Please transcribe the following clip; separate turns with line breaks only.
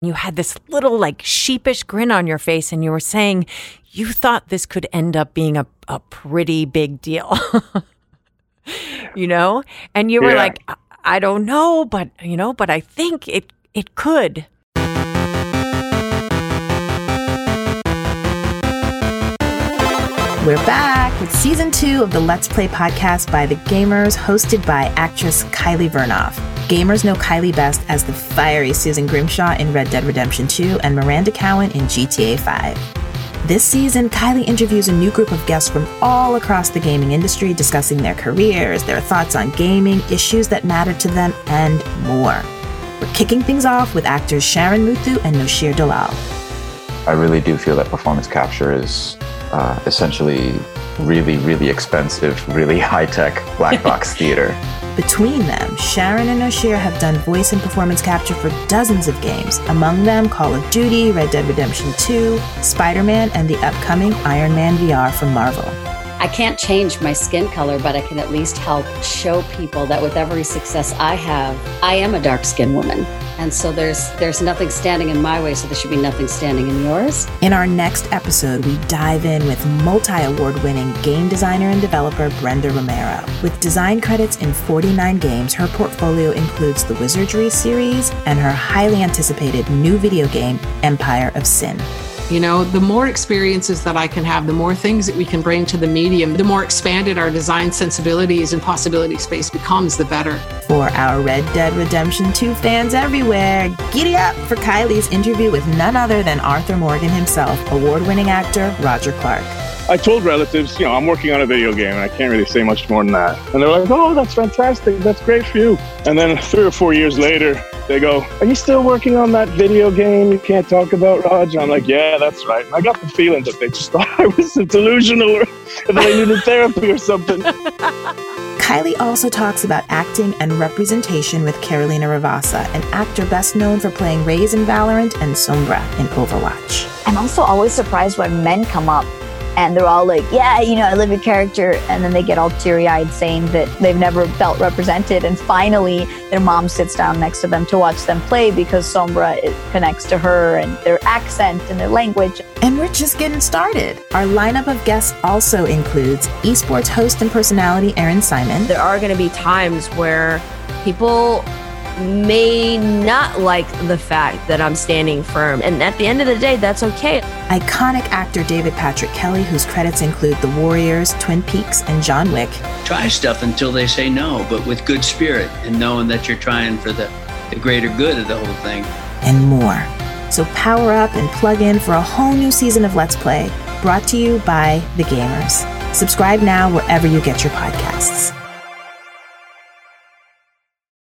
You had this little like sheepish grin on your face and you were saying you thought this could end up being a, a pretty big deal. you know? And you were
Yeah.
like, I, I don't know, but you know, but I think it it could.
We're back with season two of the Let's Play podcast by The Gamers, hosted by actress Kylie Vernoff. Gamers know Kylie best as the fiery Susan Grimshaw in Red Dead Redemption 2 and Miranda Cowan in GTA 5. This season, Kylie interviews a new group of guests from all across the gaming industry discussing their careers, their thoughts on gaming, issues that matter to them, and more. We're kicking things off with actors Sharon Muthu and Noshir Dalal.
I really do feel that performance capture is uh, essentially really, really expensive, really high tech black box theater.
Between them, Sharon and Noshir have done voice and performance capture for dozens of games, among them Call of Duty, Red Dead Redemption 2, Spider Man, and the upcoming Iron Man VR from Marvel.
I can't change my skin color, but I can at least help show people that with every success I have, I am a dark skinned woman. And so there's there's nothing standing in my way, so there should be nothing standing in yours.
In our next episode, we dive in with multi award winning game designer and developer Brenda Romero. With design credits in 49 games, her portfolio includes the Wizardry series and her highly anticipated new video game, Empire of Sin.
You know, the more experiences that I can have, the more things that we can bring to the medium, the more expanded our design sensibilities and possibility space becomes, the better.
For our Red Dead Redemption 2 fans everywhere, giddy up for Kylie's interview with none other than Arthur Morgan himself, award winning actor Roger Clark.
I told relatives, you know, I'm working on a video game and I can't really say much more than that. And they're like, oh, that's fantastic. That's great for you. And then three or four years later, they go, are you still working on that video game you can't talk about, Rog? I'm like, yeah, that's right. And I got the feeling that they just thought I was delusional or that I needed therapy or something.
Kylie also talks about acting and representation with Carolina Ravassa, an actor best known for playing Raze in Valorant and Sombra in Overwatch.
I'm also always surprised when men come up and they're all like, yeah, you know, I live your character. And then they get all teary eyed saying that they've never felt represented. And finally, their mom sits down next to them to watch them play because Sombra it connects to her and their accent and their language.
And we're just getting started. Our lineup of guests also includes esports host and personality Erin Simon,
there are going to be times where people may not like the fact that I'm standing firm. And at the end of the day, that's okay.
iconic actor David Patrick Kelly, whose credits include The Warriors, Twin Peaks, and John Wick,
try stuff until they say no, but with good spirit and knowing that you're trying for the, the greater good of the whole thing.
and more. So power up and plug in for a whole new season of Let's Play, brought to you by The Gamers. Subscribe now wherever you get your podcasts.